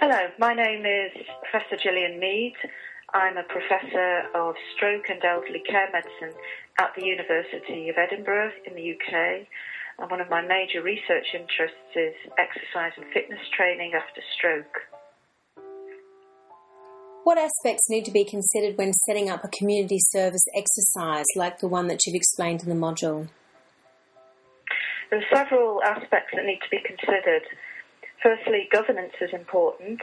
Hello, my name is Professor Gillian Mead. I'm a professor of stroke and elderly care medicine at the University of Edinburgh in the UK. And one of my major research interests is exercise and fitness training after stroke. What aspects need to be considered when setting up a community service exercise like the one that you've explained in the module? There are several aspects that need to be considered. Firstly, governance is important.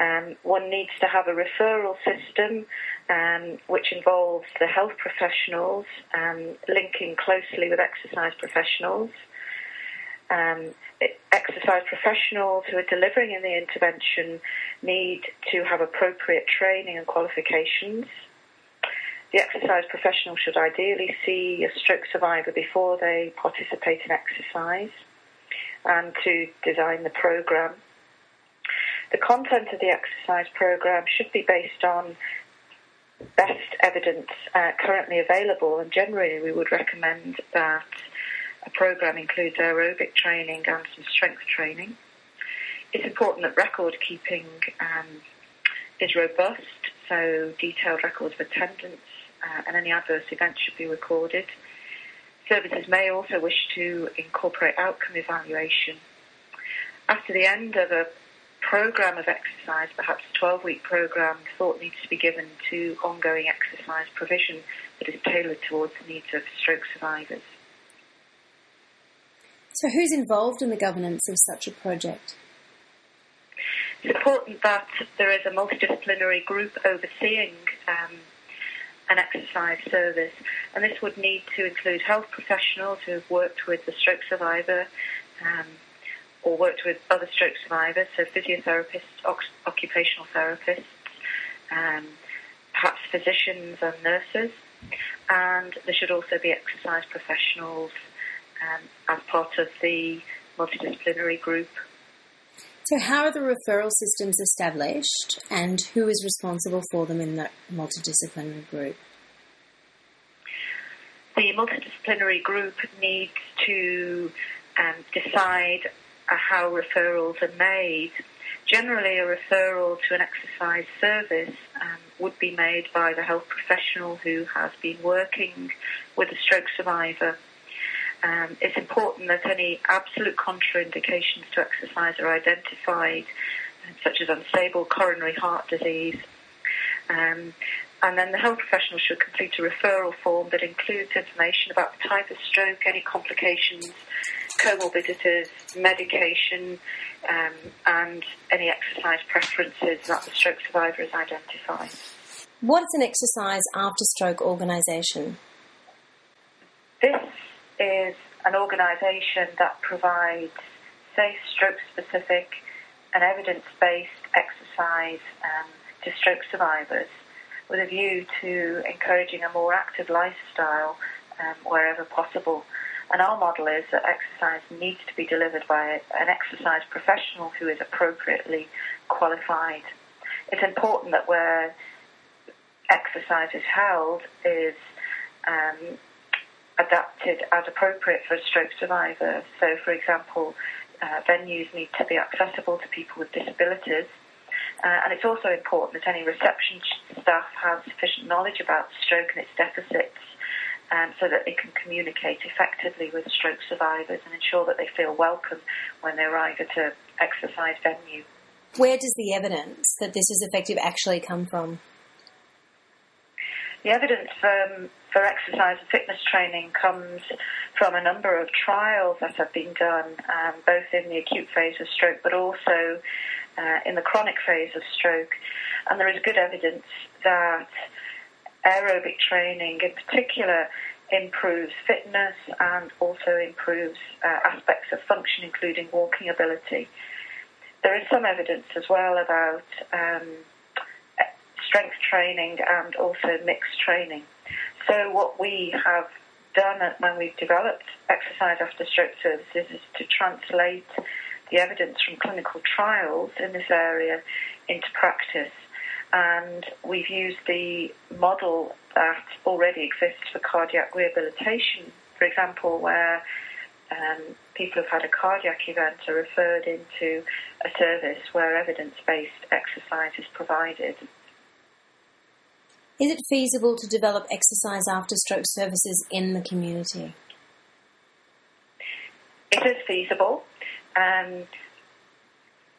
Um, one needs to have a referral system um, which involves the health professionals um, linking closely with exercise professionals. Um, exercise professionals who are delivering in the intervention need to have appropriate training and qualifications. The exercise professional should ideally see a stroke survivor before they participate in exercise and to design the program. The content of the exercise program should be based on best evidence uh, currently available, and generally we would recommend that a program includes aerobic training and some strength training. It's important that record keeping um, is robust, so detailed records of attendance uh, and any adverse events should be recorded. Services may also wish to incorporate outcome evaluation. After the end of a program of exercise, perhaps a 12 week program, thought needs to be given to ongoing exercise provision that is tailored towards the needs of stroke survivors. So, who's involved in the governance of such a project? It's important that there is a multidisciplinary group overseeing um, an exercise service, and this would need to include health professionals who have worked with the stroke survivor um, or worked with other stroke survivors, so physiotherapists, occupational therapists, um, perhaps physicians and nurses, and there should also be exercise professionals um, as part of the multidisciplinary group. So, how are the referral systems established, and who is responsible for them in the multidisciplinary group? The multidisciplinary group needs to um, decide uh, how referrals are made. Generally, a referral to an exercise service um, would be made by the health professional who has been working with a stroke survivor um, it's important that any absolute contraindications to exercise are identified, such as unstable coronary heart disease. Um, and then the health professional should complete a referral form that includes information about the type of stroke, any complications, comorbidities, medication, um, and any exercise preferences that the stroke survivor has identified. What's an exercise after stroke organisation? Is an organisation that provides safe, stroke specific, and evidence based exercise um, to stroke survivors with a view to encouraging a more active lifestyle um, wherever possible. And our model is that exercise needs to be delivered by an exercise professional who is appropriately qualified. It's important that where exercise is held is um, adapted as appropriate for a stroke survivor. So, for example, uh, venues need to be accessible to people with disabilities. Uh, and it's also important that any reception staff has sufficient knowledge about stroke and its deficits um, so that they can communicate effectively with stroke survivors and ensure that they feel welcome when they arrive at an exercise venue. Where does the evidence that this is effective actually come from? The evidence um, for exercise and fitness training comes from a number of trials that have been done, um, both in the acute phase of stroke but also uh, in the chronic phase of stroke. And there is good evidence that aerobic training, in particular, improves fitness and also improves uh, aspects of function, including walking ability. There is some evidence as well about um, strength training and also mixed training. So what we have done when we've developed exercise after stroke services is to translate the evidence from clinical trials in this area into practice. And we've used the model that already exists for cardiac rehabilitation, for example, where um, people who've had a cardiac event are referred into a service where evidence-based exercise is provided. Is it feasible to develop exercise after stroke services in the community? It is feasible. Um,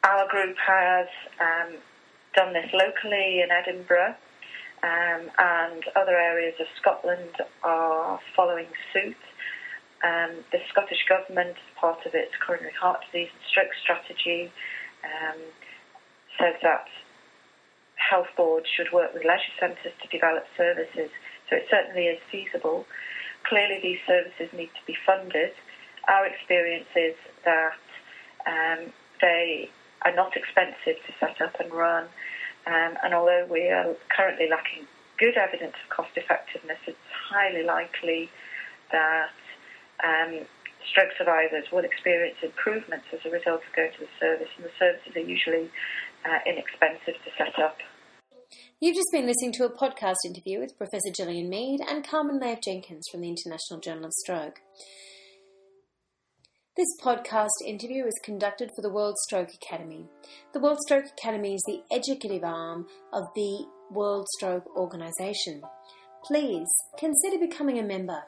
our group has um, done this locally in Edinburgh, um, and other areas of Scotland are following suit. Um, the Scottish Government, as part of its coronary heart disease and stroke strategy, um, says that health boards should work with leisure centres to develop services. So it certainly is feasible. Clearly, these services need to be funded. Our experience is that um, they are not expensive to set up and run. Um, and although we are currently lacking good evidence of cost effectiveness, it's highly likely that um, stroke survivors will experience improvements as a result of going to the service, and the services are usually uh, inexpensive to set up. You've just been listening to a podcast interview with Professor Gillian Mead and Carmen Lahiff-Jenkins from the International Journal of Stroke. This podcast interview is conducted for the World Stroke Academy. The World Stroke Academy is the educative arm of the World Stroke Organisation. Please consider becoming a member